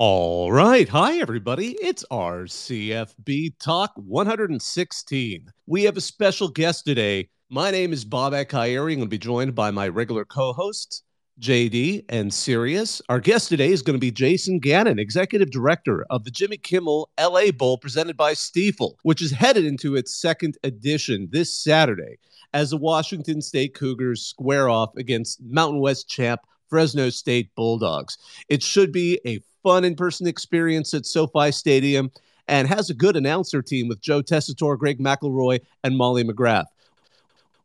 All right. Hi, everybody. It's RCFB Talk 116. We have a special guest today. My name is Bob Kyrie. I'm going to be joined by my regular co hosts, JD and Sirius. Our guest today is going to be Jason Gannon, Executive Director of the Jimmy Kimmel LA Bowl presented by Stifel, which is headed into its second edition this Saturday as the Washington State Cougars square off against Mountain West champ Fresno State Bulldogs. It should be a fun in person experience at SoFi Stadium and has a good announcer team with Joe Tessitore, Greg McElroy, and Molly McGrath.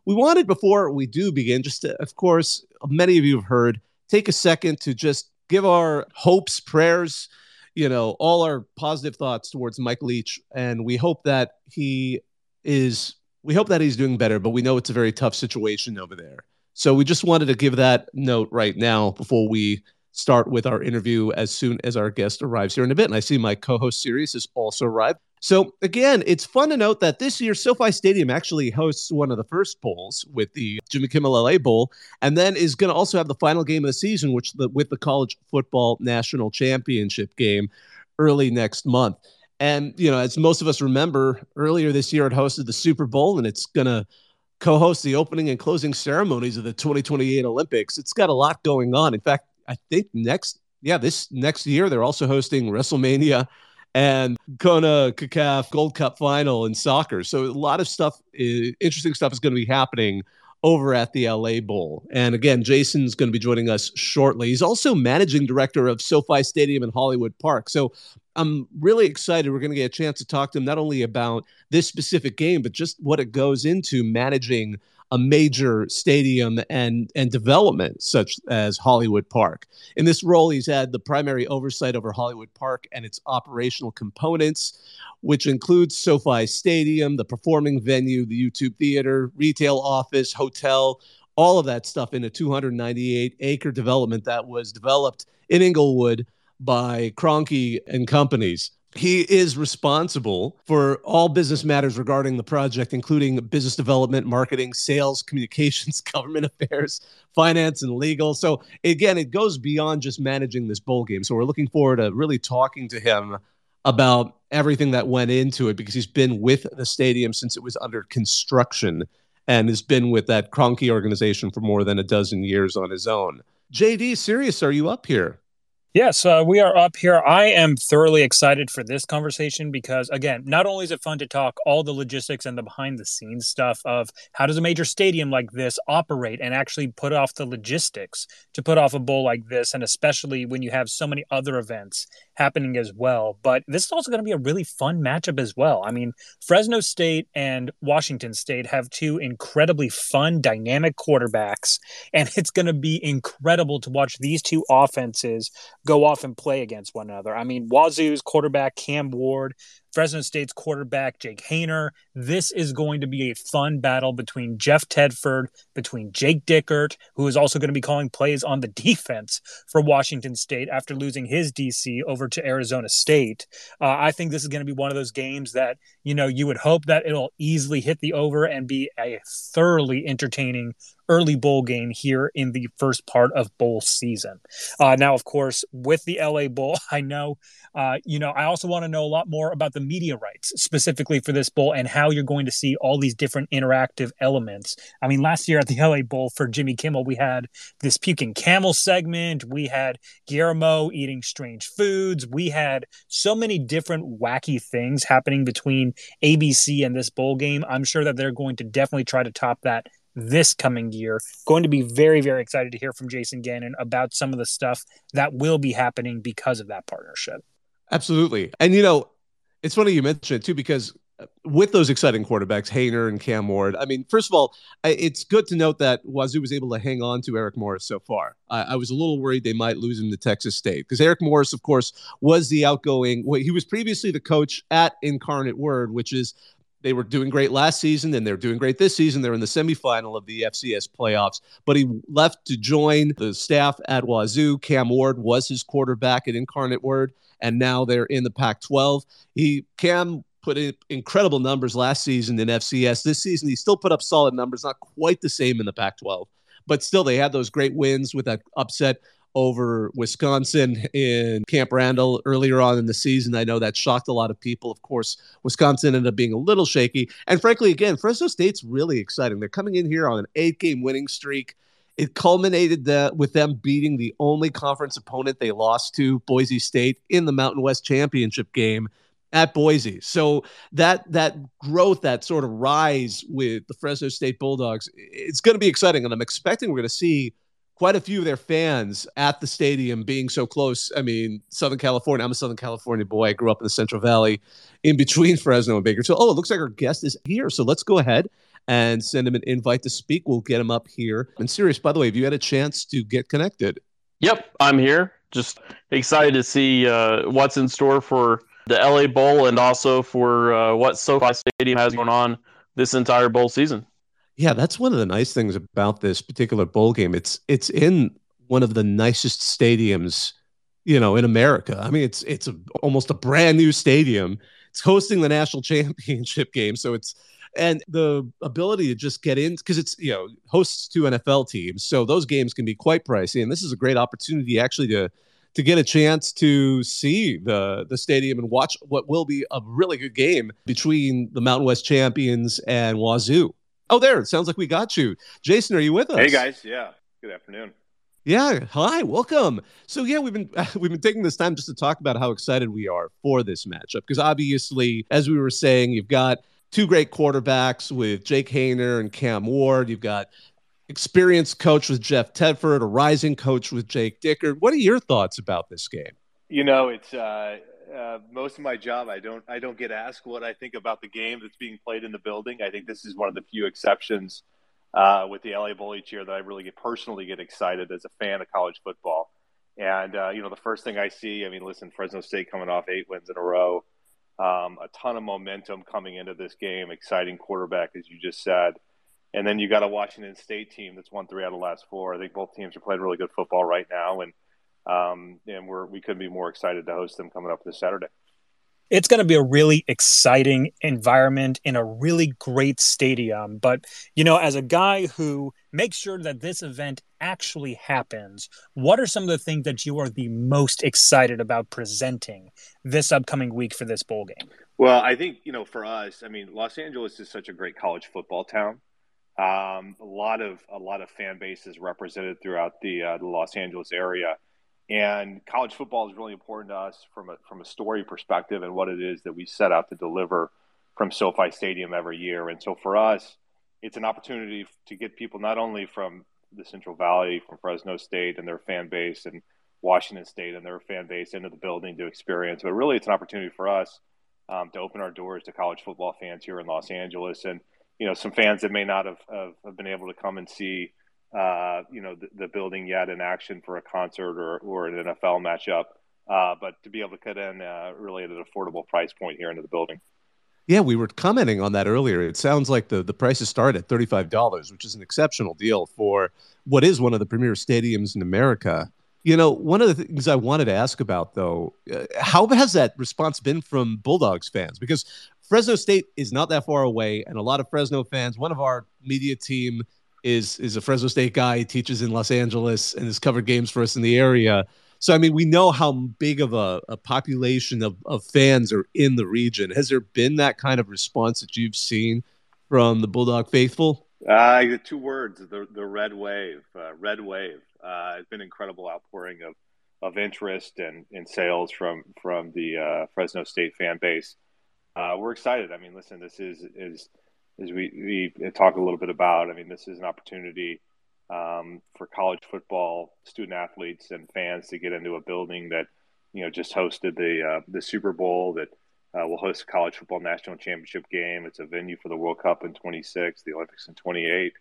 We wanted, before we do begin, just to, of course, many of you have heard, take a second to just give our hopes, prayers, you know, all our positive thoughts towards Mike Leach. And we hope that he is, we hope that he's doing better, but we know it's a very tough situation over there. So we just wanted to give that note right now before we start with our interview as soon as our guest arrives here in a bit. And I see my co host Sirius has also arrived. So, again, it's fun to note that this year SoFi Stadium actually hosts one of the first bowls with the Jimmy Kimmel LA Bowl, and then is going to also have the final game of the season, which the, with the College Football National Championship game early next month. And, you know, as most of us remember, earlier this year it hosted the Super Bowl, and it's going to co host the opening and closing ceremonies of the 2028 Olympics. It's got a lot going on. In fact, I think next, yeah, this next year they're also hosting WrestleMania and CONCACAF Gold Cup final in soccer. So a lot of stuff, interesting stuff is going to be happening over at the LA Bowl. And again, Jason's going to be joining us shortly. He's also managing director of SoFi Stadium in Hollywood Park. So I'm really excited. We're going to get a chance to talk to him not only about this specific game, but just what it goes into managing a major stadium and and development such as Hollywood Park. In this role, he's had the primary oversight over Hollywood Park and its operational components, which includes SoFi Stadium, the performing venue, the YouTube theater, retail office, hotel, all of that stuff in a 298 acre development that was developed in Inglewood by Kroenke and companies. He is responsible for all business matters regarding the project, including business development, marketing, sales, communications, government affairs, finance, and legal. So, again, it goes beyond just managing this bowl game. So, we're looking forward to really talking to him about everything that went into it because he's been with the stadium since it was under construction and has been with that Kroenke organization for more than a dozen years on his own. JD, Sirius, are you up here? Yes, uh, we are up here. I am thoroughly excited for this conversation because, again, not only is it fun to talk all the logistics and the behind the scenes stuff of how does a major stadium like this operate and actually put off the logistics to put off a bowl like this, and especially when you have so many other events happening as well. But this is also going to be a really fun matchup as well. I mean, Fresno State and Washington State have two incredibly fun, dynamic quarterbacks, and it's going to be incredible to watch these two offenses go off and play against one another. I mean, Wazoo's quarterback Cam Ward Fresno State's quarterback, Jake Haener. This is going to be a fun battle between Jeff Tedford, between Jake Dickert, who is also going to be calling plays on the defense for Washington State after losing his DC over to Arizona State. Uh, I think this is going to be one of those games that, you know, you would hope that it'll easily hit the over and be a thoroughly entertaining early bowl game here in the first part of bowl season. Uh, now, of course, with the LA Bowl, I know uh, you know, I also want to know a lot more about the media rights specifically for this bowl and how you're going to see all these different interactive elements. I mean, last year at the LA Bowl for Jimmy Kimmel, we had this puking camel segment, we had Guillermo eating strange foods, we had so many different wacky things happening between ABC and this bowl game. I'm sure that they're going to definitely try to top that this coming year. Going to be very, very excited to hear from Jason Gannon about some of the stuff that will be happening because of that partnership. Absolutely. And, you know, it's funny you mentioned it too, because uh, with those exciting quarterbacks, Haener and Cam Ward, I mean, first of all, it's good to note that Wazoo was able to hang on to Eric Morris so far. I, I was a little worried they might lose him to Texas State because Eric Morris, of course, was the outgoing, well, he was previously the coach at Incarnate Word, which is they were doing great last season and they're doing great this season. They're in the semifinal of the FCS playoffs, but he left to join the staff at Wazoo. Cam Ward was his quarterback at Incarnate Word, and now they're in the Pac 12. He, Cam, put in incredible numbers last season in FCS. This season, he still put up solid numbers, not quite the same in the Pac 12, but still, they had those great wins with that upset over Wisconsin in Camp Randall earlier on in the season. I know that shocked a lot of people. Of course, Wisconsin ended up being a little shaky. And frankly, again, Fresno State's really exciting. They're coming in here on an eight game winning streak. It culminated the, with them beating the only conference opponent they lost to, Boise State, in the Mountain West Championship game at Boise. So that that growth, that sort of rise with the Fresno State Bulldogs, it's going to be exciting, and I'm expecting we're going to see quite a few of their fans at the stadium being so close. I mean, Southern California. I'm a Southern California boy. I grew up in the Central Valley, in between Fresno and Baker. So, oh, it looks like our guest is here. So let's go ahead and send him an invite to speak. We'll get him up here. And Sirius, by the way, have you had a chance to get connected? Yep, I'm here. Just excited to see uh, what's in store for the LA Bowl and also for uh, what SoFi Stadium has going on this entire bowl season. Yeah, that's one of the nice things about this particular bowl game. It's it's in one of the nicest stadiums, you know, in America. I mean, it's it's a, almost a brand new stadium. It's hosting the national championship game, so it's and the ability to just get in because it's you know hosts two NFL teams, so those games can be quite pricey. And this is a great opportunity actually to to get a chance to see the the stadium and watch what will be a really good game between the Mountain West champions and Wazoo. Oh, there! It sounds like we got you, Jason. Are you with us? Hey guys, yeah. Good afternoon. Yeah, hi, welcome. So yeah, we've been we've been taking this time just to talk about how excited we are for this matchup because obviously, as we were saying, you've got two great quarterbacks with Jake Haener and Cam Ward. You've got experienced coach with Jeff Tedford, a rising coach with Jake Dickert. What are your thoughts about this game? You know, it's uh, uh, most of my job. I don't I don't get asked what I think about the game that's being played in the building. I think this is one of the few exceptions uh, with the LA Bowl each year that I really get personally get excited as a fan of college football. And uh, you know, the first thing I see, I mean, listen, Fresno State coming off eight wins in a row, um, a ton of momentum coming into this game, exciting quarterback, as you just said. And then you got a Washington State team that's won three out of the last four. I think both teams are playing really good football right now, and um, and we're we couldn't be more excited to host them coming up this Saturday. It's going to be a really exciting environment in a really great stadium. But you know, as a guy who makes sure that this event actually happens, what are some of the things that you are the most excited about presenting this upcoming week for this bowl game? Well, I think you know, for us, I mean, Los Angeles is such a great college football town. Um, a lot of a lot of fan bases represented throughout the uh, the Los Angeles area, and college football is really important to us from a from a story perspective and what it is that we set out to deliver from SoFi Stadium every year. And so for us, it's an opportunity to get people not only from the Central Valley, from Fresno State and their fan base, and Washington State and their fan base into the building to experience, but really it's an opportunity for us um, to open our doors to college football fans here in Los Angeles and you know some fans that may not have, have, have been able to come and see uh, you know the, the, building yet in action for a concert or, or an NFL matchup, uh, but to be able to cut in uh, really at an affordable price point here into the building. Yeah, we were commenting on that earlier. It sounds like the, the prices start at $35, which is an exceptional deal for what is one of the premier stadiums in America. You know, one of the things I wanted to ask about, though, uh, how has that response been from Bulldogs fans? Because Fresno State is not that far away, and a lot of Fresno fans. One of our media team is is a Fresno State guy. He teaches in Los Angeles and has covered games for us in the area. So I mean, we know how big of a, a population of, of fans are in the region. Has there been that kind of response that you've seen from the Bulldog faithful? Uh, two words: the the red wave. Uh, red wave. Uh, it's been incredible outpouring of of interest and, and sales from from the uh, Fresno State fan base uh, we're excited. I mean, listen, this is is as we, we talk a little bit about. I mean, this is an opportunity um, for college football student athletes and fans to get into a building that you know just hosted the uh, the Super Bowl that uh, will host college football national championship game. It's a venue for the World Cup in 26, the Olympics in 28.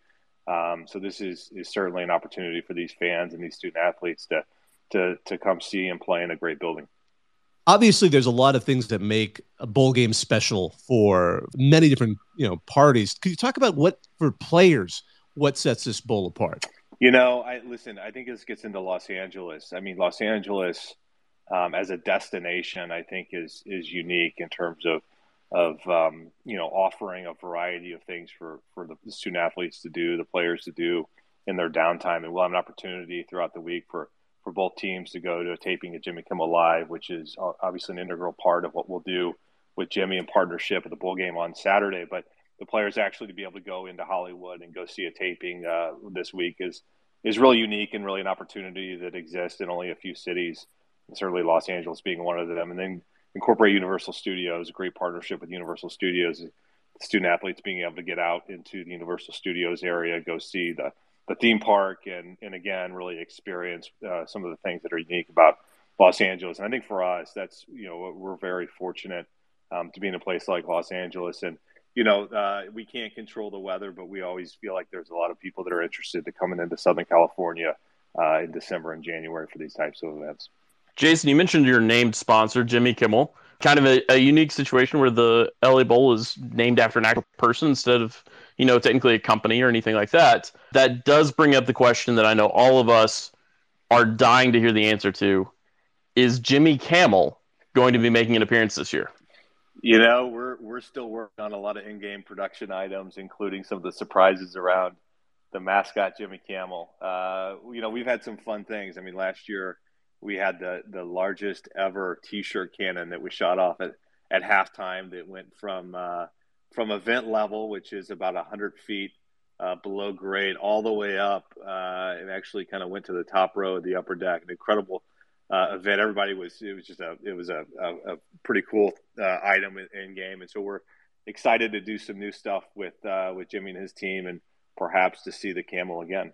Um, so this is is certainly an opportunity for these fans and these student athletes to to to come see and play in a great building obviously there's a lot of things that make a bowl game special for many different you know parties. Could you talk about what for players what sets this bowl apart? You know i listen i think this gets into los angeles. I mean los angeles um, as a destination i think is is unique in terms of of um, you know offering a variety of things for for the student athletes to do the players to do in their downtime. And we'll have an opportunity throughout the week for for both teams to go to a taping of Jimmy Kimmel Live, which is obviously an integral part of what we'll do with Jimmy in partnership with the bowl game on Saturday. But the players actually to be able to go into Hollywood and go see a taping uh, this week is is really unique and really an opportunity that exists in only a few cities. Certainly Los Angeles being one of them. And then incorporate Universal Studios, a great partnership with Universal Studios. Student athletes being able to get out into the Universal Studios area, go see the the theme park, and and again really experience uh, some of the things that are unique about Los Angeles. And I think for us, that's you know we're very fortunate um, to be in a place like Los Angeles, and you know uh, we can't control the weather, but we always feel like there's a lot of people that are interested to coming into Southern California uh, in December and January for these types of events. Jason, you mentioned your named sponsor, Jimmy Kimmel. Kind of a, a, unique situation where the LA Bowl is named after an actual person instead of, you know, technically a company or anything like that. That does bring up the question that I know all of us are dying to hear the answer to. Is Jimmy Camel going to be making an appearance this year? You know, we're we're still working on a lot of in-game production items, including some of the surprises around the mascot Jimmy Camel. Uh, you know, we've had some fun things. I mean, last year we had the the largest ever T-shirt cannon that was shot off at, at halftime. That went from uh, from event level, which is about hundred feet uh, below grade, all the way up. Uh, and actually, kind of went to the top row of the upper deck. An incredible uh, event. Everybody was it was just a it was a, a, a pretty cool uh, item in, in, game, and so we're excited to do some new stuff with uh, with Jimmy and his team, and perhaps to see the camel again.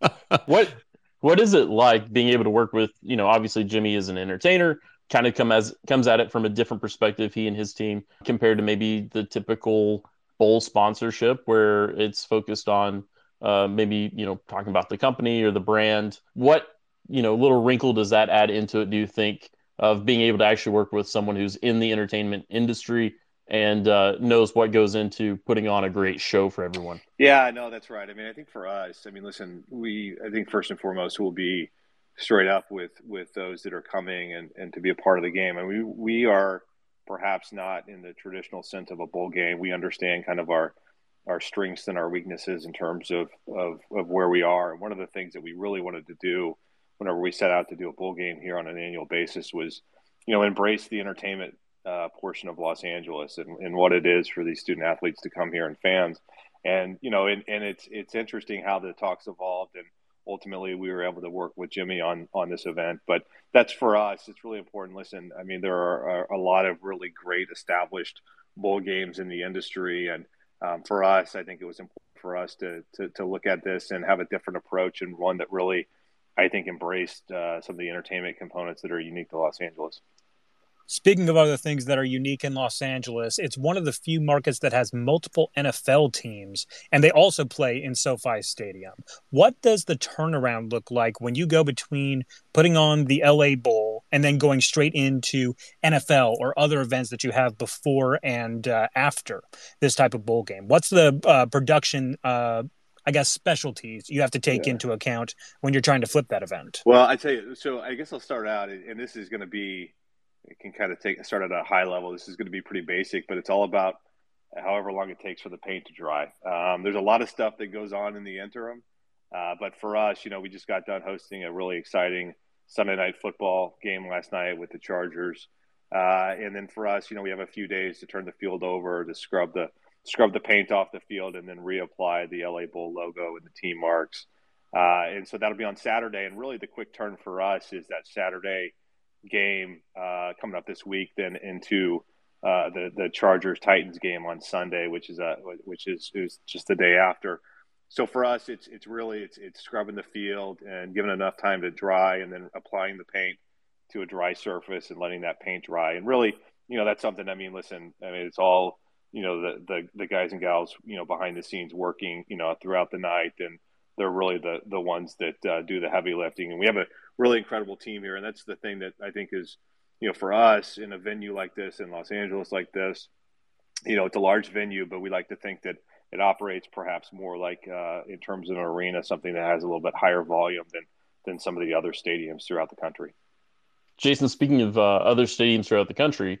what what is it like being able to work with you know obviously jimmy is an entertainer kind of come as comes at it from a different perspective he and his team compared to maybe the typical bowl sponsorship where it's focused on uh, maybe you know talking about the company or the brand what you know little wrinkle does that add into it do you think of being able to actually work with someone who's in the entertainment industry and uh, knows what goes into putting on a great show for everyone. Yeah, no, that's right. I mean, I think for us, I mean, listen, we, I think first and foremost, we'll be straight up with with those that are coming and, and to be a part of the game. And we we are perhaps not in the traditional sense of a bowl game. We understand kind of our our strengths and our weaknesses in terms of, of, of where we are. And one of the things that we really wanted to do whenever we set out to do a bowl game here on an annual basis was, you know, embrace the entertainment uh, portion of Los Angeles and, and, what it is for these student athletes to come here and fans. And you know, and, and it's it's interesting how the talks evolved, and ultimately we were able to work with Jimmy on on this event. But that's for us. It's really important. Listen, I mean, there are, are a lot of really great established bowl games in the industry, and um, for us, I think it was important for us to, to to look at this and have a different approach and one that really, I think, embraced uh, some of the entertainment components that are unique to Los Angeles. Speaking of other things that are unique in Los Angeles, it's one of the few markets that has multiple NFL teams, and they also play in SoFi Stadium. What does the turnaround look like when you go between putting on the LA Bowl and then going straight into NFL or other events that you have before and uh, after this type of bowl game? What's the uh, production? Uh, I guess specialties you have to take yeah. into account when you're trying to flip that event. Well, I tell you, so I guess I'll start out, and this is going to be it can kind of take start at a high level. This is going to be pretty basic, but it's all about however long it takes for the paint to dry. Um, there's a lot of stuff that goes on in the interim, uh, but for us, you know, we just got done hosting a really exciting Sunday night football game last night with the Chargers, uh, and then for us, you know, we have a few days to turn the field over to scrub the scrub the paint off the field and then reapply the LA Bowl logo and the team marks. Uh, and so that'll be on Saturday. And really, the quick turn for us is that Saturday game uh, coming up this week, then into uh, the the Chargers Titans game on Sunday, which is a which is, is just the day after. So for us, it's it's really it's it's scrubbing the field and giving enough time to dry, and then applying the paint to a dry surface and letting that paint dry. And really, you know, that's something. I mean, listen, I mean, it's all you know the the, the guys and gals you know behind the scenes working you know throughout the night and they're really the the ones that uh, do the heavy lifting and we have a really incredible team here, and that's the thing that I think is, you know, for us in a venue like this in Los Angeles like this, you know, it's a large venue, but we like to think that it operates perhaps more like uh, in terms of an arena, something that has a little bit higher volume than than some of the other stadiums throughout the country. Jason, speaking of uh, other stadiums throughout the country,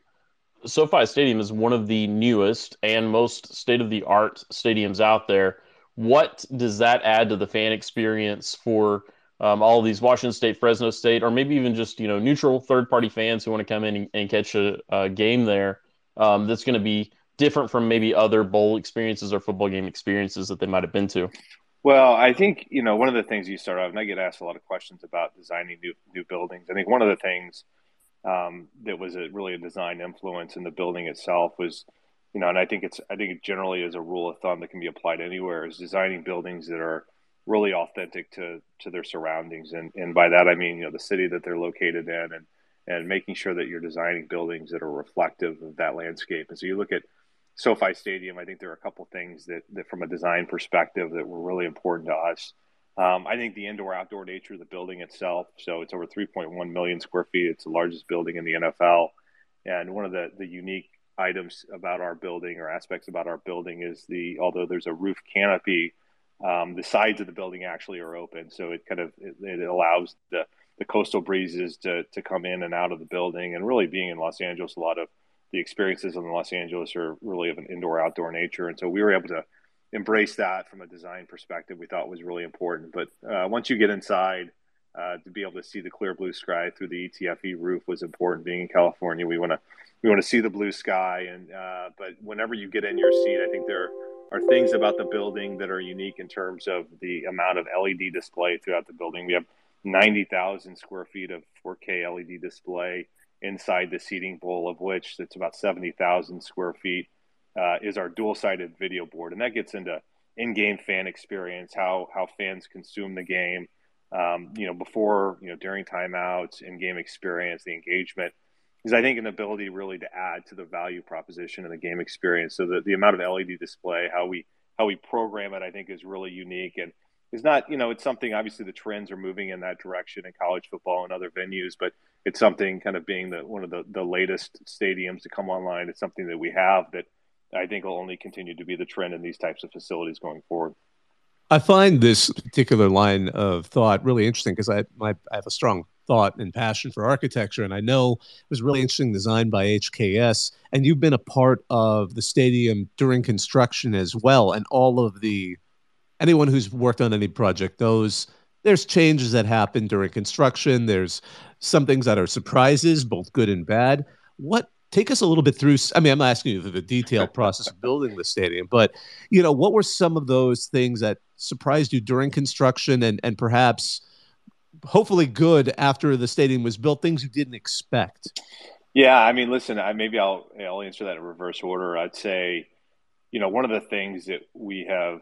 SoFi Stadium is one of the newest and most state of the art stadiums out there. What does that add to the fan experience for um, all these Washington State, Fresno State, or maybe even just you know neutral third party fans who want to come in and, and catch a, a, game there. Um, that's going to be different from maybe other bowl experiences or football game experiences that they might have been to. Well, I think you know one of the things you start off, and I get asked a lot of questions about designing new new buildings. I think one of the things um, that was a, really a design influence in the building itself was, you know, and I think it's I think it generally is a rule of thumb that can be applied anywhere is designing buildings that are really authentic to to their surroundings, and and by that I mean you know the city that they're located in, and and making sure that you're designing buildings that are reflective of that landscape. And so you look at SoFi Stadium, I think there are a couple things that, that from a design perspective that were really important to us. Um, I think the indoor outdoor nature of the building itself. So it's over 3.1 million square feet. It's the largest building in the NFL. And one of the, the unique items about our building or aspects about our building is the, although there's a roof canopy, um, the sides of the building actually are open. So it kind of, it, it allows the, the coastal breezes to, to come in and out of the building and really being in Los Angeles, a lot of the experiences in Los Angeles are really of an indoor outdoor nature, and so we were able to embrace that from a design perspective. We thought was really important. But uh, once you get inside, uh, to be able to see the clear blue sky through the ETFE roof was important. Being in California, we want to we want to see the blue sky, and uh, but whenever you get in your seat, I think there are things about the building that are unique in terms of the amount of LED display throughout the building. We have 90,000 square feet of 4K LED display inside the seating bowl, of which it's about 70,000 square feet, uh, is our dual sided video board. And that gets into in game fan experience, how, how fans consume the game, um, you know, before, you know, during timeouts, in game experience, the engagement. Is I think an ability really to add to the value proposition and the game experience. So the, the amount of LED display, how we how we program it, I think is really unique and is not, you know, it's something obviously the trends are moving in that direction in college football and other venues, but it's something kind of being the one of the, the latest stadiums to come online. It's something that we have that I think will only continue to be the trend in these types of facilities going forward. I find this particular line of thought really interesting because I, I have a strong thought and passion for architecture, and I know it was really interesting design by HKS, and you've been a part of the stadium during construction as well, and all of the anyone who's worked on any project knows there's changes that happen during construction. There's some things that are surprises, both good and bad. What take us a little bit through? I mean, I'm asking you the detailed process of building the stadium, but you know, what were some of those things that surprised you during construction, and and perhaps, hopefully, good after the stadium was built? Things you didn't expect. Yeah, I mean, listen, I, maybe I'll I'll answer that in reverse order. I'd say, you know, one of the things that we have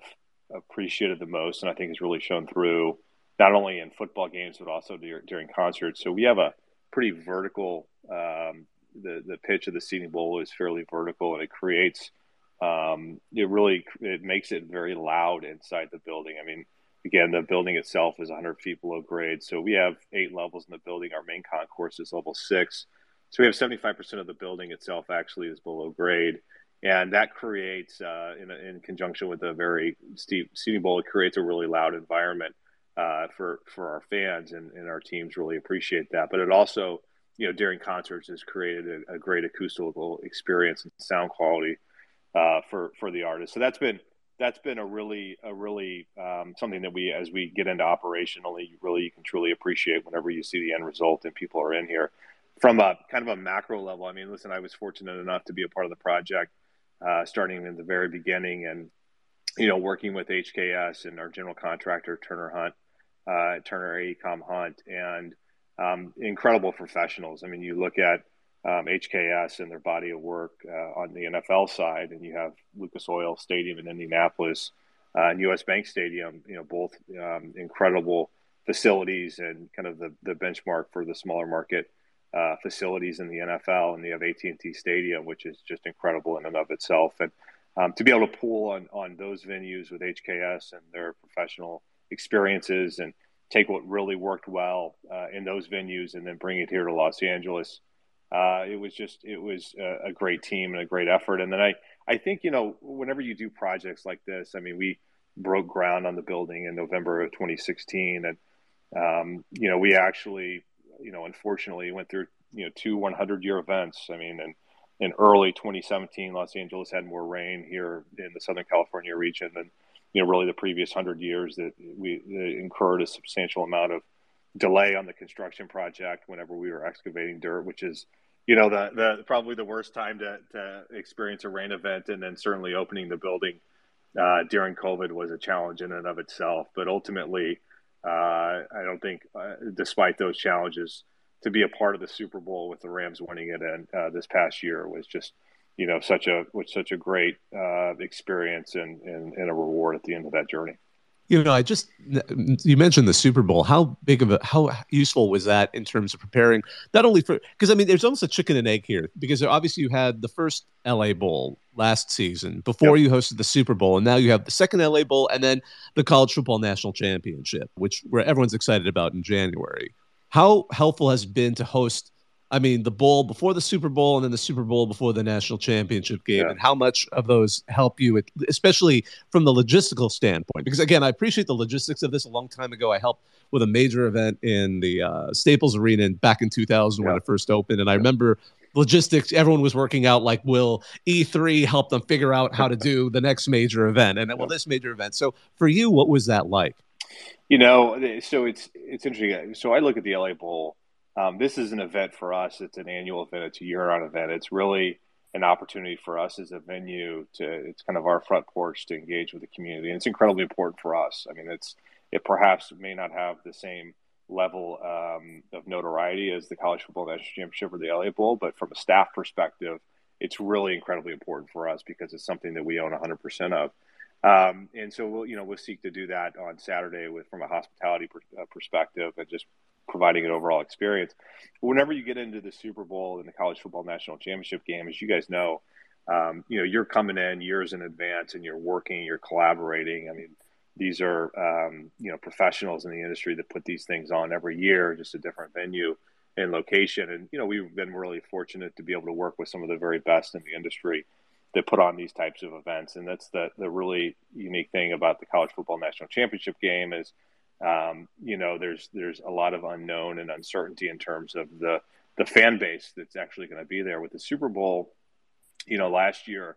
appreciated the most, and I think has really shown through not only in football games but also during, concerts. So we have a pretty vertical. Um, the the pitch of the seating bowl is fairly vertical, and it creates. Um, it really it makes it very loud inside the building. I mean, again, the building itself is 100 feet below grade, so we have eight levels in the building. Our main concourse is level six, so we have 75% of the building itself actually is below grade and that creates, uh, in, in, conjunction with a very steep seating bowl, it creates a really loud environment uh, for for our fans, and, and our teams really appreciate that. But it also, you know, during concerts has created a, a great acoustical experience and sound quality uh, for for the artist. So that's been that's been a really a really um, something that we as we get into operationally you really you can truly appreciate whenever you see the end result and people are in here from a kind of a macro level. I mean, listen, I was fortunate enough to be a part of the project uh, starting in the very beginning and you know working with HKS and our general contractor Turner Hunt uh, Turner AECOM Hunt, and um, incredible professionals. I mean, you look at um, HKS and their body of work uh, on the NFL side, and you have Lucas Oil Stadium in Indianapolis uh, and US Bank Stadium, you know, both um, incredible facilities and kind of the, the benchmark for the smaller market uh, facilities in the NFL. And you have AT&T Stadium, which is just incredible in and of itself. And um, to be able to pool on, on those venues with HKS and their professional – experiences and take what really worked well uh, in those venues and then bring it here to Los Angeles. Uh, it was just it was a, a, great team and a great effort. And then I I think you know whenever you do projects like this, I mean we broke ground on the building in November of 2016, and um, you know we actually you know unfortunately went through you know two 100 year events. I mean and in early 2017, Los Angeles had more rain here in the Southern California region than you know really the previous hundred years that we incurred a substantial amount of delay on the construction project whenever we were excavating dirt, which is you know the the probably the worst time to to experience a rain event, and then certainly opening the building uh, during COVID was a challenge in and of itself. But ultimately, uh, I don't think, uh, despite those challenges, to be a part of the Super Bowl with the Rams winning it and uh, this past year was just you know such a was such a great uh, experience and, and and a reward at the end of that journey. You know, I just you mentioned the Super Bowl. How big of a how useful was that in terms of preparing not only for because I mean there's almost a chicken and egg here because obviously you had the first LA Bowl last season before yep. you hosted the Super Bowl and now you have the second LA Bowl and then the College Football National Championship, which where everyone's excited about in January. How helpful has been to host I mean, the bowl before the Super Bowl and then the Super Bowl before the national championship game, yeah. and how much of those help you, especially from the logistical standpoint? Because again, I appreciate the logistics of this. A long time ago, I helped with a major event in the uh, Staples Arena in, back in 2000 yeah. when it first opened, and I remember logistics. Everyone was working out like, will E3 help them figure out how to do the next major event, and then well, this major event. So for you, what was that like? You know, so it's it's interesting. So I look at the LA Bowl um, this is an event for us. It's an annual event. It's a year-round event. It's really an opportunity for us as a venue to. It's kind of our front porch to engage with the community, and it's incredibly important for us. I mean, it's it perhaps may not have the same level um, of notoriety as the College Football National Championship or the LA Bowl, but from a staff perspective, it's really incredibly important for us because it's something that we own 100% of. Um, and so we'll, you know, we'll seek to do that on Saturday with from a hospitality per, uh, perspective and just providing an overall experience. Whenever you get into the Super Bowl and the College Football National Championship game, as you guys know, um, you know you're coming in years in advance and you're working, you're collaborating. I mean, these are um, you know professionals in the industry that put these things on every year, just a different venue and location. And you know we've been really fortunate to be able to work with some of the very best in the industry that put on these types of events. And that's the the really unique thing about the College Football National Championship game is um, you know, there's there's a lot of unknown and uncertainty in terms of the the fan base that's actually going to be there with the Super Bowl. You know, last year,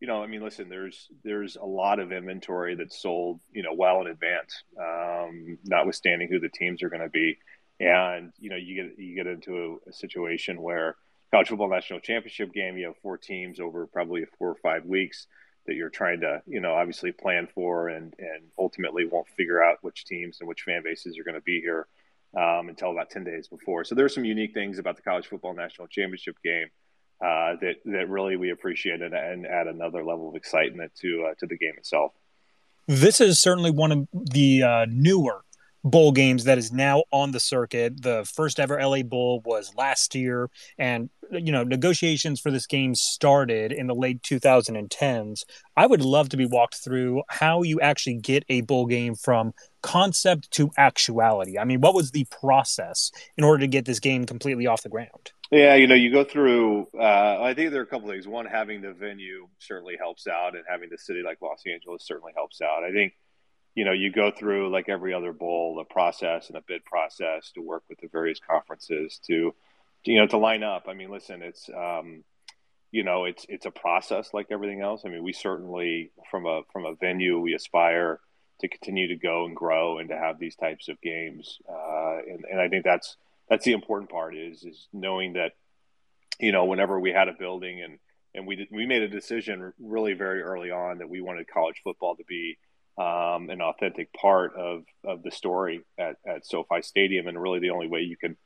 you know, I mean, listen, there's there's a lot of inventory that's sold, you know, well in advance, um, notwithstanding who the teams are going to be, and you know, you get you get into a, a situation where college football national championship game, you have four teams over probably four or five weeks that you're trying to, you know, obviously plan for and, and ultimately won't figure out which teams and which fan bases are going to be here um, until about 10 days before. So there's some unique things about the college football national championship game uh, that, that really we appreciate and, and add another level of excitement to, uh, to the game itself. This is certainly one of the uh, newer bowl games that is now on the circuit. The first ever LA Bowl was last year, and you know negotiations for this game started in the late 2010s. I would love to be walked through how you actually get a bowl game from concept to actuality. I mean, what was the process in order to get this game completely off the ground? Yeah, you know, you go through. Uh, I think there are a couple things. One, having the venue certainly helps out, and having the city like Los Angeles certainly helps out. I think you know, you go through like every other bowl, a process and a bid process to work with the various conferences to, you know, to line up. I mean, listen, it's, um, you know, it's it's a process like everything else. I mean, we certainly from a from a venue we aspire to continue to go and grow and to have these types of games. Uh, and and I think that's that's the important part is is knowing that, you know, whenever we had a building and and we did, we made a decision really very early on that we wanted college football to be um, an authentic part of, of the story at, at SoFi Stadium, and really the only way you can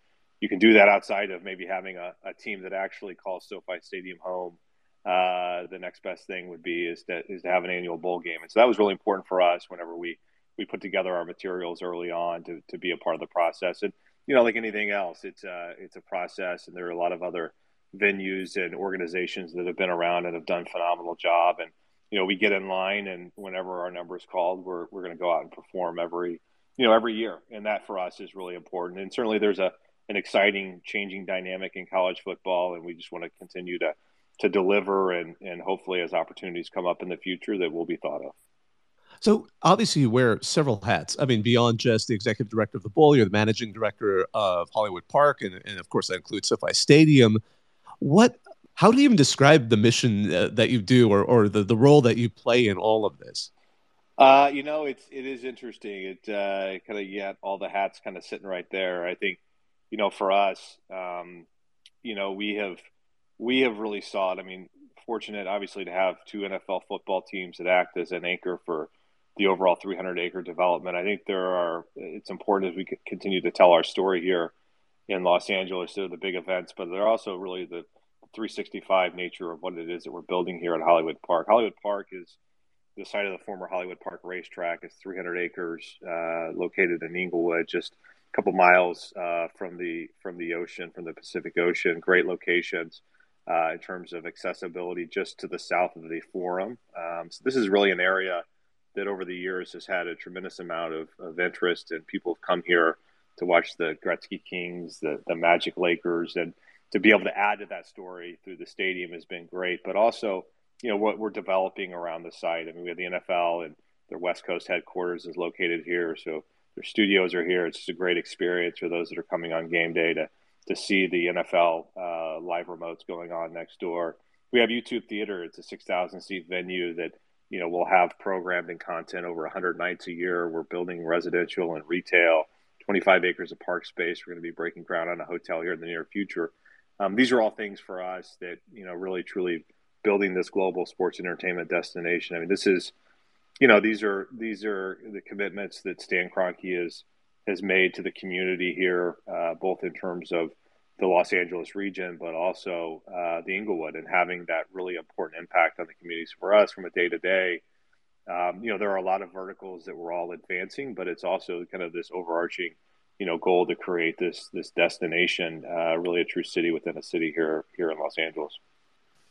you can do that outside of maybe having a, a team that actually calls SoFi Stadium home. Uh, the next best thing would be is to is to have an annual bowl game, and so that was really important for us whenever we we put together our materials early on to, to be a part of the process. And you know, like anything else, it's a it's a process, and there are a lot of other venues and organizations that have been around and have done phenomenal job and you know, we get in line and whenever our number is called, we're, we're going to go out and perform every, you know, every year. And that for us is really important. And certainly there's a, an exciting changing dynamic in college football. And we just want to continue to, to deliver and, and hopefully as opportunities come up in the future that will be thought of. So obviously you wear several hats. I mean, beyond just the executive director of the bowl, you're the managing director of Hollywood Park, and, and of course that includes SoFi Stadium. What how do you even describe the mission uh, that you do or, or the, the role that you play in all of this? Uh, you know, it's it is interesting. It uh, kind of yet all the hats kind of sitting right there. I think, you know, for us, um, you know, we have we have really sought. I mean, fortunate obviously to have two NFL football teams that act as an anchor for the overall 300 acre development. I think there are. It's important as we continue to tell our story here in Los Angeles. They're the big events, but they're also really the 365 nature of what it is that we're building here at Hollywood Park. Hollywood Park is the site of the former Hollywood Park racetrack. It's 300 acres, uh, located in Inglewood, just a couple miles uh, from the from the ocean, from the Pacific Ocean. Great locations uh, in terms of accessibility, just to the south of the Forum. Um, so this is really an area that over the years has had a tremendous amount of, of interest, and people have come here to watch the Gretzky Kings, the the Magic Lakers, and to be able to add to that story through the stadium has been great. But also you know what we're developing around the site. I mean, we have the NFL and their West Coast headquarters is located here, so their studios are here. It's just a great experience for those that are coming on game day to to see the NFL uh, live remotes going on next door. We have YouTube Theater. It's a six thousand seat venue that you know we'll have programmed and content over 100 nights a year. We're building residential and retail. 25 acres of park space. We're going to be breaking ground on a hotel here in the near future. Um, these are all things for us that you know really truly building this global sports entertainment destination. I mean, this is, you know, these are these are the commitments that Stan Kroenke has has made to the community here, uh, both in terms of the Los Angeles region, but also uh, the Inglewood, and having that really important impact on the communities. For us, from a day to day, you know, there are a lot of verticals that we're all advancing, but it's also kind of this overarching, you know, goal to create this this destination, uh, really a true city within a city here here in Los Angeles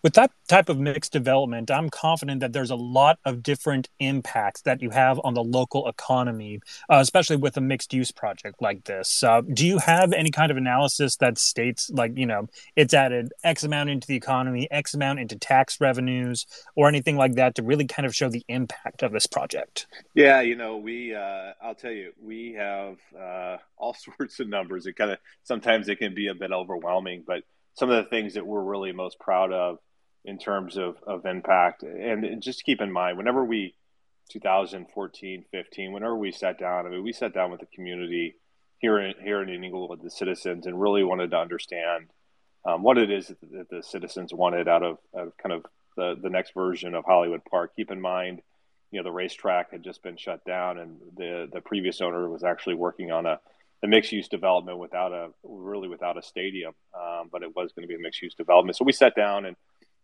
with that type of mixed development, I'm confident that there's a lot of different impacts that you have on the local economy, uh, especially with a mixed use project like this. Uh, do you have any kind of analysis that states, like, you know, it's added X amount into the economy, X amount into tax revenues, or anything like that to really kind of show the impact of this project? Yeah, you know, we, uh, I'll tell you, we have uh, all sorts of numbers. It kind of, sometimes it can be a bit overwhelming, but some of the things that we're really most proud of in terms of, of impact. And just keep in mind, whenever we, 2014, 15, whenever we sat down, I mean, we sat down with the community here in, here in Inglewood, the citizens, and really wanted to understand um, what it is that the citizens wanted out of, out of kind of the, the next version of Hollywood Park. Keep in mind, you know, the racetrack had just been shut down, and the the previous owner was actually working on a, a mixed use development without a really without a stadium, um, but it was going to be a mixed use development. So we sat down and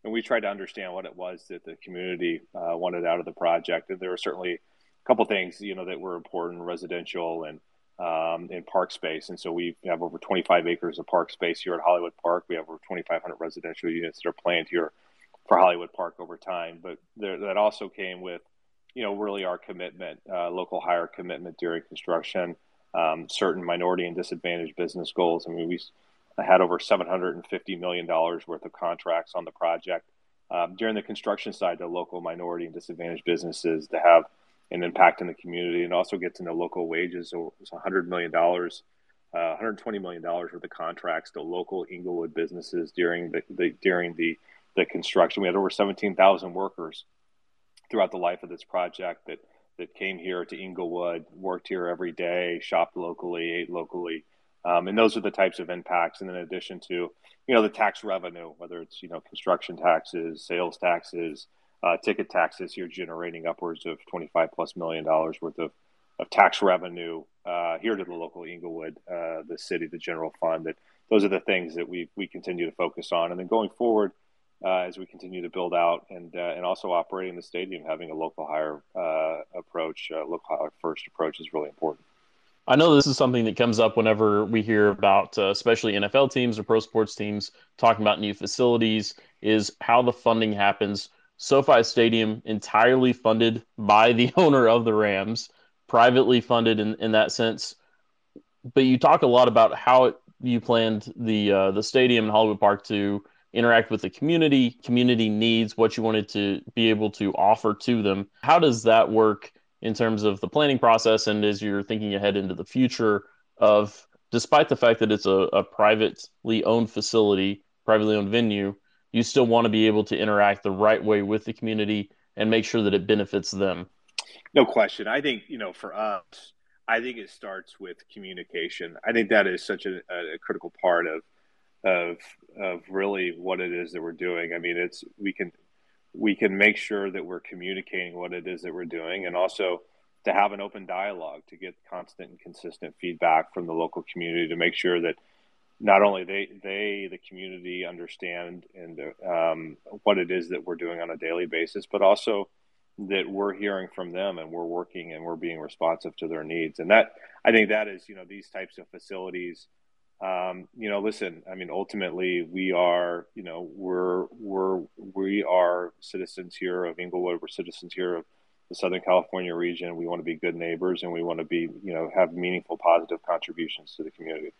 and we tried to understand what it was that the community uh, wanted out of the project. And there were certainly a couple things, you know, that were important, residential and um, in park space. And so we have over 25 acres of park space here at Hollywood Park. We have over 2,500 residential units that are planned here for Hollywood Park over time. But there, that also came with, you know, really our commitment, uh, local hire commitment during construction, um, certain minority and disadvantaged business goals. I mean, we had over $750 million worth of contracts on the project. Um, during the construction side, the local minority and disadvantaged businesses to have an impact in the community and also get to know local wages. So it's $100 million, uh, $120 million worth of contracts to local Inglewood businesses during the, the during the, the construction. We had over 17,000 workers throughout the life of this project that, that came here to Inglewood, worked here every day, shopped locally, ate locally, um, and those are the types of impacts. And in addition to, you know, the tax revenue, whether it's, you know, construction taxes, sales taxes, uh, ticket taxes, you're generating upwards of 25 plus million dollars worth of, of tax revenue uh, here to the local Inglewood, uh, the city, the general fund. That those are the things that we we continue to focus on. And then going forward, uh, as we continue to build out and uh, and also operating the stadium, having a local hire uh, approach, local hire first approach is really important. I know this is something that comes up whenever we hear about, uh, especially NFL teams or pro sports teams talking about new facilities, is how the funding happens. SoFi Stadium entirely funded by the owner of the Rams, privately funded in, in that sense. But you talk a lot about how it, you planned the uh, the stadium in Hollywood Park to interact with the community, community needs, what you wanted to be able to offer to them. How does that work? In terms of the planning process and as you're thinking ahead into the future of despite the fact that it's a, a privately owned facility privately owned venue you still want to be able to interact the right way with the community and make sure that it benefits them No question. I think you know for us, I think it starts with communication. I think that is such a, a critical part of of of really what it is that we're doing. I mean, it's we can we can make sure that we're communicating what it is that we're doing, and also to have an open dialogue to get constant and consistent feedback from the local community to make sure that not only they they the community understand and um, what it is that we're doing on a daily basis, but also that we're hearing from them and we're working and we're being responsive to their needs. And that I think that is you know these types of facilities. Um, you know, listen. I mean, ultimately, we are. You know, we're we're we are citizens here of Inglewood. We're citizens here of the Southern California region. We want to be good neighbors, and we want to be, you know, have meaningful, positive contributions to the community.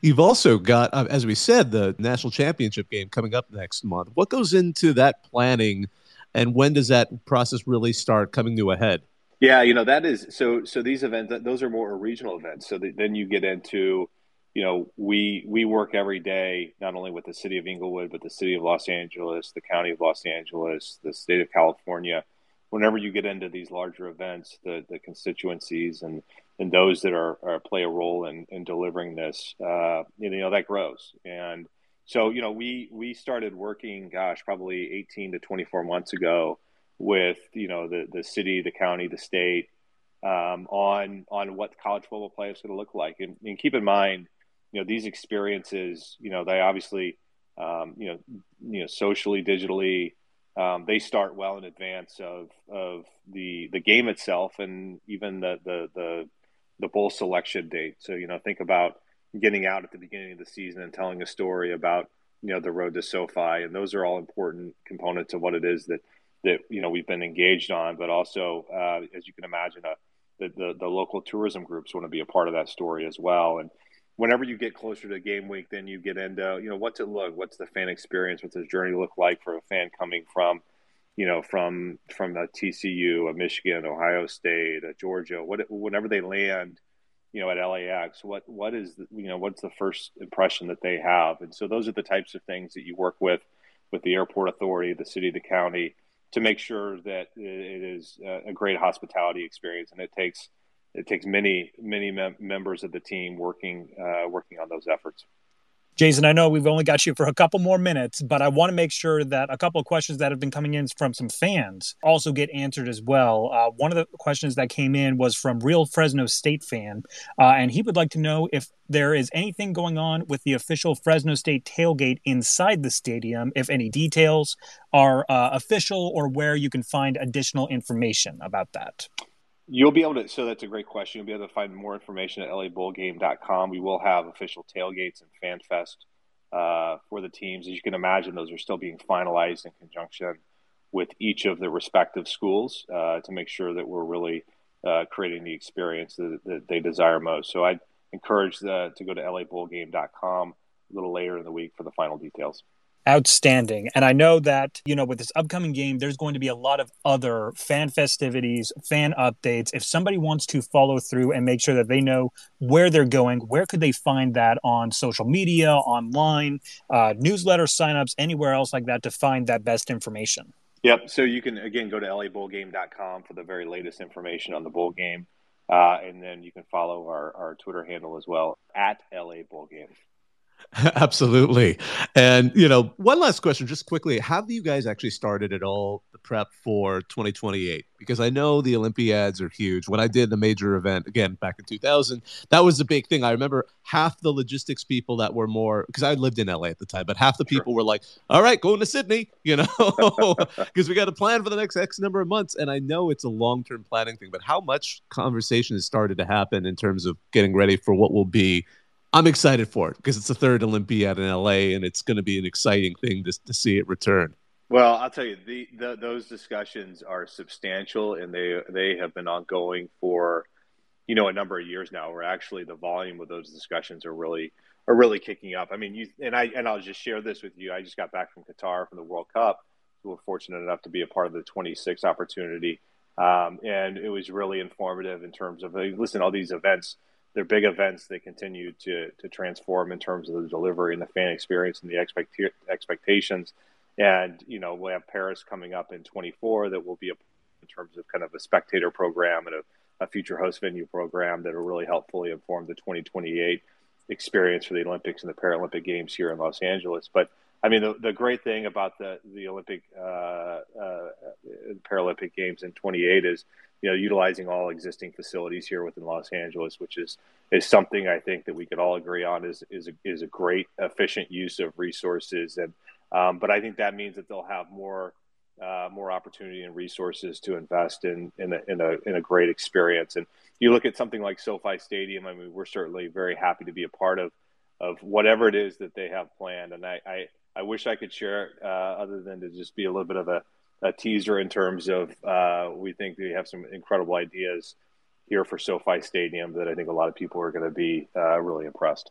You've also got, uh, as we said, the national championship game coming up next month. What goes into that planning, and when does that process really start coming to a head? Yeah, you know that is so. So these events, those are more regional events. So the, then you get into, you know, we we work every day not only with the city of Inglewood, but the city of Los Angeles, the county of Los Angeles, the state of California. Whenever you get into these larger events, the the constituencies and and those that are, are play a role in, in delivering this, uh, you know, that grows. And so, you know, we we started working, gosh, probably 18 to 24 months ago with you know the the city, the county, the state um, on on what college football play is going to look like. And, and, keep in mind, you know, these experiences, you know, they obviously, um, you know, you know, socially, digitally. Um, they start well in advance of, of the the game itself and even the the, the the bowl selection date. So, you know, think about getting out at the beginning of the season and telling a story about, you know, the road to SoFi. And those are all important components of what it is that, that, you know, we've been engaged on, but also, uh, as you can imagine, uh, the, the, the local tourism groups want to be a part of that story as well. And whenever you get closer to game week, then you get into, you know, what's it look, what's the fan experience, what's the journey look like for a fan coming from, you know, from from a TCU, a Michigan, Ohio State, a Georgia, what, whenever they land, you know, at LAX, what what is the, you know what's the first impression that they have, and so those are the types of things that you work with with the airport authority, the city, the county, to make sure that it is a great hospitality experience, and it takes it takes many many mem- members of the team working uh, working on those efforts. Jason, I know we've only got you for a couple more minutes, but I want to make sure that a couple of questions that have been coming in from some fans also get answered as well. Uh, one of the questions that came in was from Real Fresno State fan, uh, and he would like to know if there is anything going on with the official Fresno State tailgate inside the stadium, if any details are uh, official or where you can find additional information about that. You'll be able to. So that's a great question. You'll be able to find more information at labowlgame.com. We will have official tailgates and FanFest uh, for the teams. As you can imagine, those are still being finalized in conjunction with each of the respective schools uh, to make sure that we're really uh, creating the experience that, that, they desire most. So I encourage the, to go to labowlgame.com a little later in the week for the final details. Outstanding. And I know that, you know, with this upcoming game, there's going to be a lot of other fan festivities, fan updates. If somebody wants to follow through and make sure that they know where they're going, where could they find that on social media, online, uh, newsletter signups, anywhere else like that to find that best information? Yep. So you can, again, go to labowlgame.com for the very latest information on the bowl game. Uh, and then you can follow our, our Twitter handle as well at LA Bowl Game. Absolutely. And, you know, one last question, just quickly. Have you guys actually started at all the prep for 2028? Because I know the Olympiads are huge. When I did the major event, again, back in 2000, that was the big thing. I remember half the logistics people that were more, because I lived in LA at the time, but half the people sure. were like, all right, going to Sydney, you know, because we got a plan for the next X number of months. And I know it's a long term planning thing, but how much conversation has started to happen in terms of getting ready for what will be I'm excited for it because it's the third Olympiad in LA, and it's going to be an exciting thing to, to see it return. Well, I'll tell you, the, the, those discussions are substantial, and they they have been ongoing for you know a number of years now. Where actually the volume of those discussions are really are really kicking up. I mean, you and I and I'll just share this with you. I just got back from Qatar from the World Cup. We were fortunate enough to be a part of the 26 opportunity, um, and it was really informative in terms of listen, all these events they're big events. They continue to to transform in terms of the delivery and the fan experience and the expect expectations. And you know, we have Paris coming up in 24 that will be a in terms of kind of a spectator program and a, a future host venue program that will really helpfully inform the 2028 experience for the Olympics and the Paralympic Games here in Los Angeles. But I mean, the, the great thing about the the Olympic uh, uh, Paralympic Games in 28 is you know utilizing all existing facilities here within Los Angeles, which is is something I think that we could all agree on is is a, is a great efficient use of resources. And um, but I think that means that they'll have more uh, more opportunity and resources to invest in in a, in a in a great experience. And you look at something like SoFi Stadium. I mean, we're certainly very happy to be a part of of whatever it is that they have planned. And I, I I wish I could share it, uh, other than to just be a little bit of a, a teaser in terms of uh, we think we have some incredible ideas here for SoFi Stadium that I think a lot of people are going to be uh, really impressed.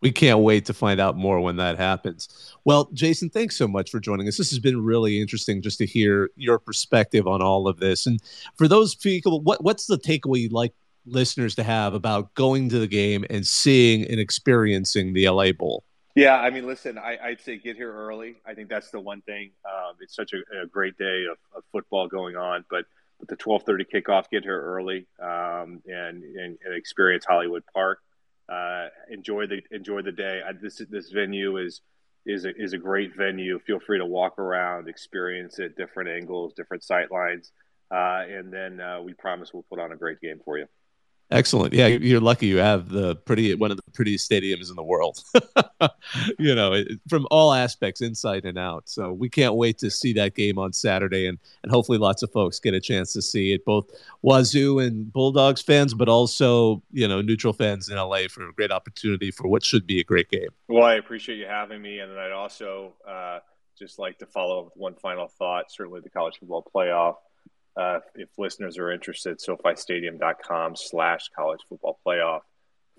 We can't wait to find out more when that happens. Well, Jason, thanks so much for joining us. This has been really interesting just to hear your perspective on all of this. And for those people, what, what's the takeaway you'd like listeners to have about going to the game and seeing and experiencing the LA Bowl? Yeah, I mean, listen, I, would say get here early. I think that's the one thing. Um, it's such a, a great day of, of, football going on, but the twelve thirty kickoff, get here early um, and, and, and experience Hollywood Park. Uh, enjoy the enjoy the day. I, this this venue is is a, is a great venue. Feel free to walk around, experience it, different angles, different sight lines, uh, and then uh, we promise we'll put on a great game for you. Excellent. Yeah, you're lucky you have the pretty one of the prettiest stadiums in the world. you know, from all aspects, inside and out. So we can't wait to see that game on Saturday, and and hopefully lots of folks get a chance to see it. Both Wazoo and Bulldogs fans, but also you know neutral fans in LA for a great opportunity for what should be a great game. Well, I appreciate you having me, and I'd also uh, just like to follow up with one final thought. Certainly, the college football playoff uh, if listeners are interested, SoFiStadium.com slash college football playoff.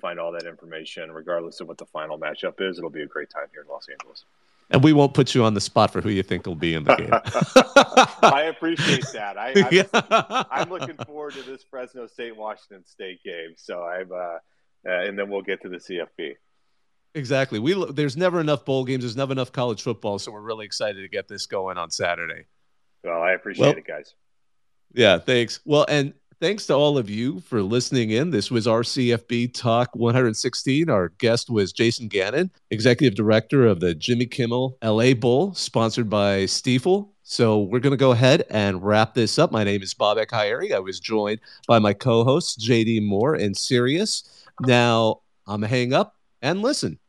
Find all that information, regardless of what the final matchup is. It'll be a great time here in Los Angeles. And we won't put you on the spot for who you think will be in the game. I appreciate that. I, am yeah. I'm looking forward to this Fresno State Washington State game. So I'm, uh, uh, and then we'll get to the CFP. Exactly. We there's never enough bowl games. There's never enough college football. So we're really excited to get this going on Saturday. Well, I appreciate well, it, guys. Yeah, thanks. Well, and thanks to all of you for listening in. This was our CFB Talk 116. Our guest was Jason Gannon, Executive Director of the Jimmy Kimmel LA Bowl, sponsored by Stifel. So we're going to go ahead and wrap this up. My name is Bob Ekhayeri. I was joined by my co-hosts, JD Moore and Sirius. Now I'm hang up and listen.